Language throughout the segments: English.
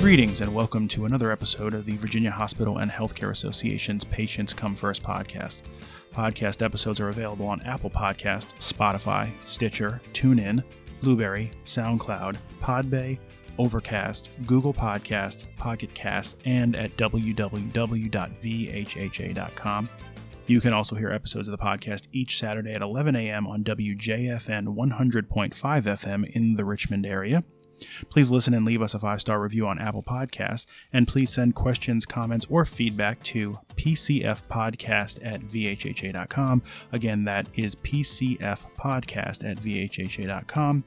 Greetings and welcome to another episode of the Virginia Hospital and Healthcare Association's Patients Come First podcast. Podcast episodes are available on Apple Podcast, Spotify, Stitcher, TuneIn, Blubrry, SoundCloud, Podbay, Overcast, Google Podcast, Pocket Cast, and at www.vhha.com. You can also hear episodes of the podcast each Saturday at 11 a.m. on WJFN 100.5 FM in the Richmond area. Please listen and leave us a five star review on Apple Podcasts, and please send questions, comments, or feedback to pcfpodcast at vhha.com. Again, that is pcfpodcast at vhha.com.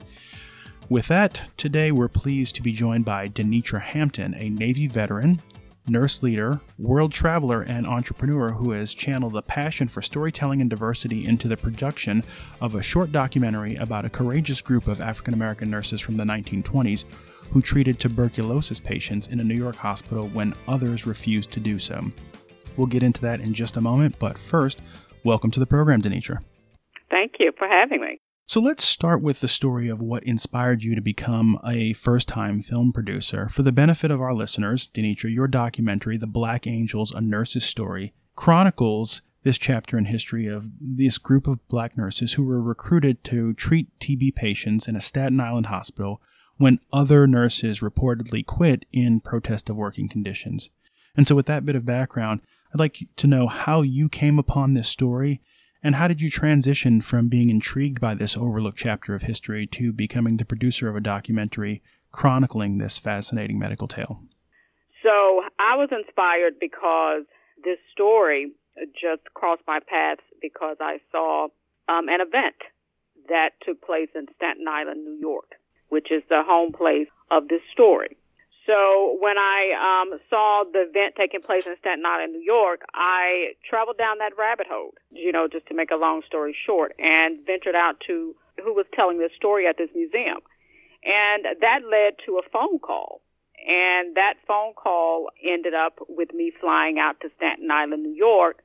With that, today we're pleased to be joined by Denitra Hampton, a Navy veteran nurse leader, world traveler, and entrepreneur who has channeled a passion for storytelling and diversity into the production of a short documentary about a courageous group of African American nurses from the 1920s who treated tuberculosis patients in a New York hospital when others refused to do so. We'll get into that in just a moment, but first, welcome to the program, Denitra. Thank you for having me. So let's start with the story of what inspired you to become a first time film producer. For the benefit of our listeners, Denitra, your documentary, The Black Angels A Nurse's Story, chronicles this chapter in history of this group of black nurses who were recruited to treat TB patients in a Staten Island hospital when other nurses reportedly quit in protest of working conditions. And so, with that bit of background, I'd like to know how you came upon this story and how did you transition from being intrigued by this overlooked chapter of history to becoming the producer of a documentary chronicling this fascinating medical tale? So I was inspired because this story just crossed my path because I saw um, an event that took place in Staten Island, New York, which is the home place of this story. So when I um, saw the event taking place in Staten Island, New York, I traveled down that rabbit hole, you know, just to make a long story short, and ventured out to who was telling this story at this museum. And that led to a phone call. And that phone call ended up with me flying out to Staten Island, New York,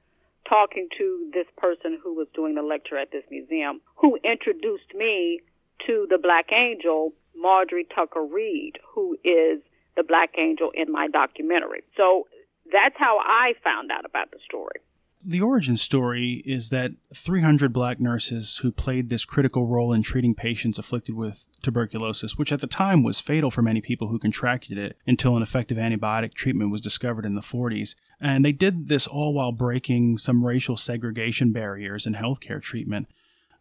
talking to this person who was doing the lecture at this museum, who introduced me to the Black Angel, Marjorie Tucker Reed, who is the Black Angel in my documentary. So that's how I found out about the story. The origin story is that 300 black nurses who played this critical role in treating patients afflicted with tuberculosis, which at the time was fatal for many people who contracted it until an effective antibiotic treatment was discovered in the 40s. And they did this all while breaking some racial segregation barriers in healthcare treatment.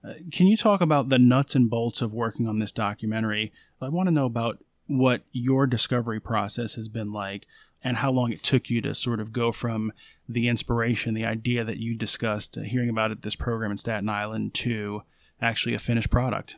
Uh, can you talk about the nuts and bolts of working on this documentary? I want to know about what your discovery process has been like and how long it took you to sort of go from the inspiration, the idea that you discussed, uh, hearing about it, this program in Staten Island, to actually a finished product.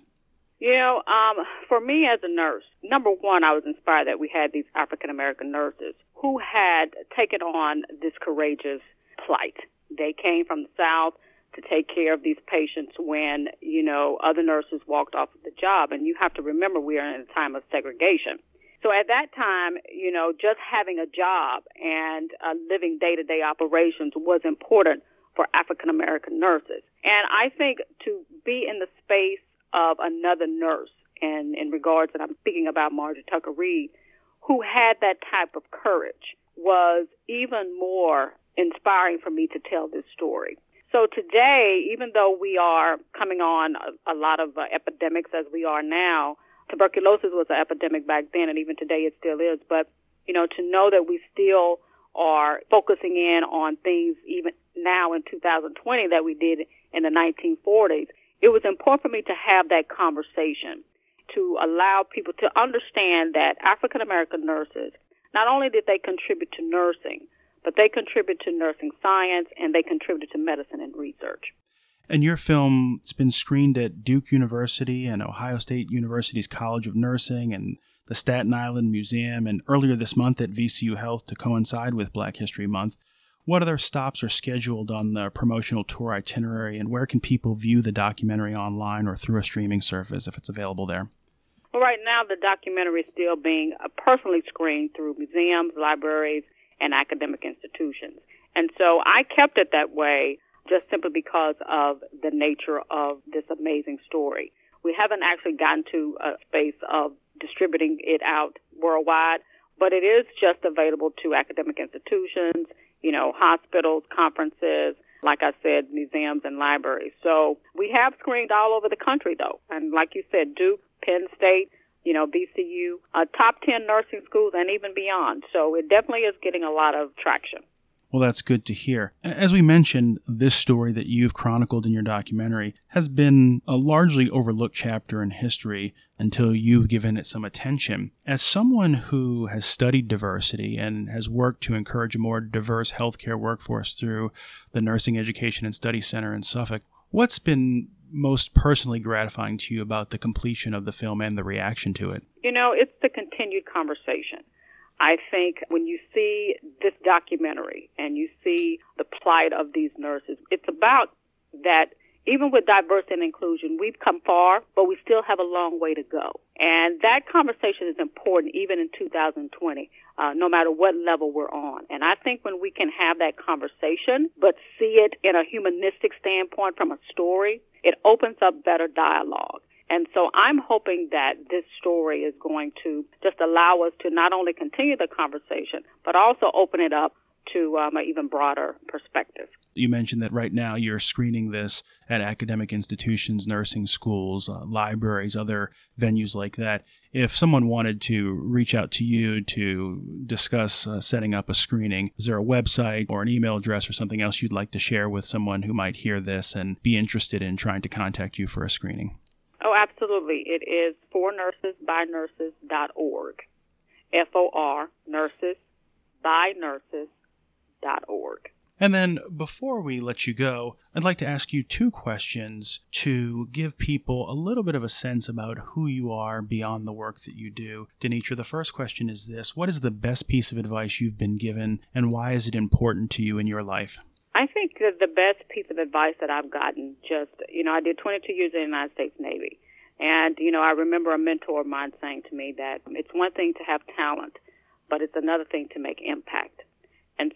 You know, um, for me as a nurse, number one, I was inspired that we had these African American nurses who had taken on this courageous plight. They came from the South to take care of these patients when, you know, other nurses walked off of the job. And you have to remember we are in a time of segregation. So at that time, you know, just having a job and uh, living day to day operations was important for African American nurses. And I think to be in the space of another nurse, and in regards, and I'm speaking about Marjorie Tucker Reed, who had that type of courage, was even more inspiring for me to tell this story. So today, even though we are coming on a, a lot of uh, epidemics as we are now, tuberculosis was an epidemic back then, and even today it still is. But you know, to know that we still are focusing in on things even now in 2020 that we did in the 1940s, it was important for me to have that conversation to allow people to understand that African American nurses not only did they contribute to nursing, but they contribute to nursing science and they contribute to medicine and research. And your film has been screened at Duke University and Ohio State University's College of Nursing and the Staten Island Museum, and earlier this month at VCU Health to coincide with Black History Month. What other stops are scheduled on the promotional tour itinerary, and where can people view the documentary online or through a streaming service if it's available there? Well, right now, the documentary is still being uh, personally screened through museums, libraries, and academic institutions. And so I kept it that way just simply because of the nature of this amazing story. We haven't actually gotten to a space of distributing it out worldwide. but it is just available to academic institutions, you know, hospitals, conferences, like I said, museums and libraries. So we have screened all over the country, though. And like you said, Duke, Penn State, you know, VCU, uh, top 10 nursing schools, and even beyond. So it definitely is getting a lot of traction. Well, that's good to hear. As we mentioned, this story that you've chronicled in your documentary has been a largely overlooked chapter in history until you've given it some attention. As someone who has studied diversity and has worked to encourage a more diverse healthcare workforce through the Nursing Education and Study Center in Suffolk, what's been most personally gratifying to you about the completion of the film and the reaction to it? You know, it's the continued conversation. I think when you see this documentary and you see the plight of these nurses, it's about that even with diversity and inclusion, we've come far, but we still have a long way to go. And that conversation is important even in 2020, uh, no matter what level we're on. And I think when we can have that conversation, but see it in a humanistic standpoint from a story, it opens up better dialogue. And so I'm hoping that this story is going to just allow us to not only continue the conversation, but also open it up to um, an even broader perspective. You mentioned that right now you're screening this at academic institutions, nursing schools, uh, libraries, other venues like that. If someone wanted to reach out to you to discuss uh, setting up a screening, is there a website or an email address or something else you'd like to share with someone who might hear this and be interested in trying to contact you for a screening? Oh, absolutely. It is for nurses by nurses.org. F O R, nurses by nurses.org. And then before we let you go, I'd like to ask you two questions to give people a little bit of a sense about who you are beyond the work that you do. Denitra, the first question is this What is the best piece of advice you've been given, and why is it important to you in your life? I think that the best piece of advice that I've gotten just, you know, I did 22 years in the United States Navy. And, you know, I remember a mentor of mine saying to me that it's one thing to have talent, but it's another thing to make impact.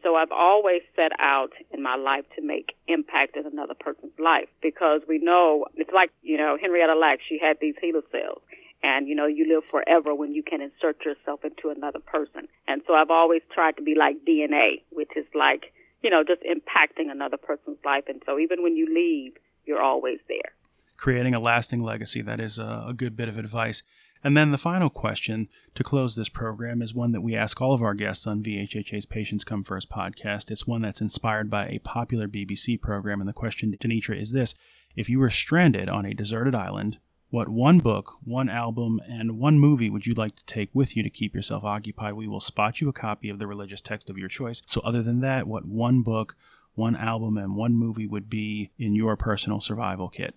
So I've always set out in my life to make impact in another person's life because we know it's like, you know, Henrietta Lack, she had these HeLa cells. And, you know, you live forever when you can insert yourself into another person. And so I've always tried to be like DNA, which is like, you know, just impacting another person's life. And so even when you leave, you're always there. Creating a lasting legacy. That is a good bit of advice. And then the final question to close this program is one that we ask all of our guests on VHHA's Patients Come First podcast. It's one that's inspired by a popular BBC program. And the question, Denitra, is this If you were stranded on a deserted island, what one book, one album, and one movie would you like to take with you to keep yourself occupied? We will spot you a copy of the religious text of your choice. So, other than that, what one book, one album, and one movie would be in your personal survival kit?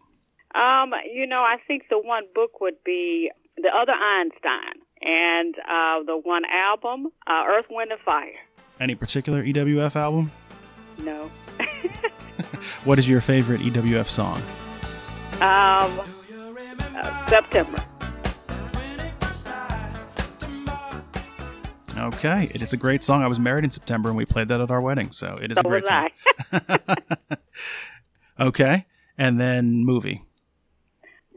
Um, you know, I think the one book would be The Other Einstein, and uh, the one album, uh, Earth, Wind, and Fire. Any particular EWF album? No. what is your favorite EWF song? Um, uh, September. Okay, it is a great song. I was married in September and we played that at our wedding, so it is so a great song. okay, and then movie.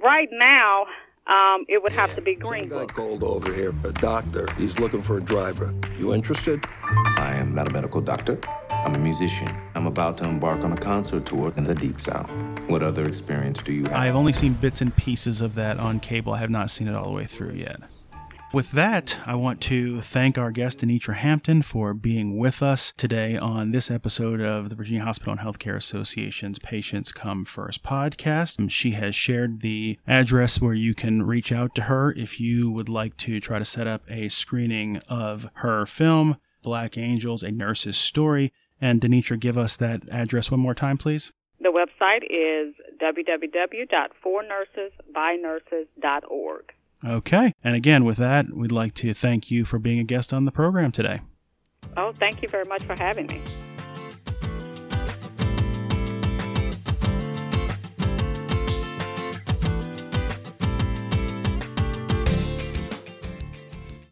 Right now, um, it would have to be Green Some guy called over here, a doctor. He's looking for a driver. You interested? I am not a medical doctor. I'm a musician. I'm about to embark on a concert tour in the Deep South. What other experience do you have? I have only seen bits and pieces of that on cable. I have not seen it all the way through yet. With that, I want to thank our guest, Denitra Hampton, for being with us today on this episode of the Virginia Hospital and Healthcare Association's Patients Come First podcast. Um, she has shared the address where you can reach out to her if you would like to try to set up a screening of her film, Black Angels, A Nurse's Story. And Denitra, give us that address one more time, please. The website is www.fornursesbynurses.org. Okay. And again, with that, we'd like to thank you for being a guest on the program today. Oh, thank you very much for having me.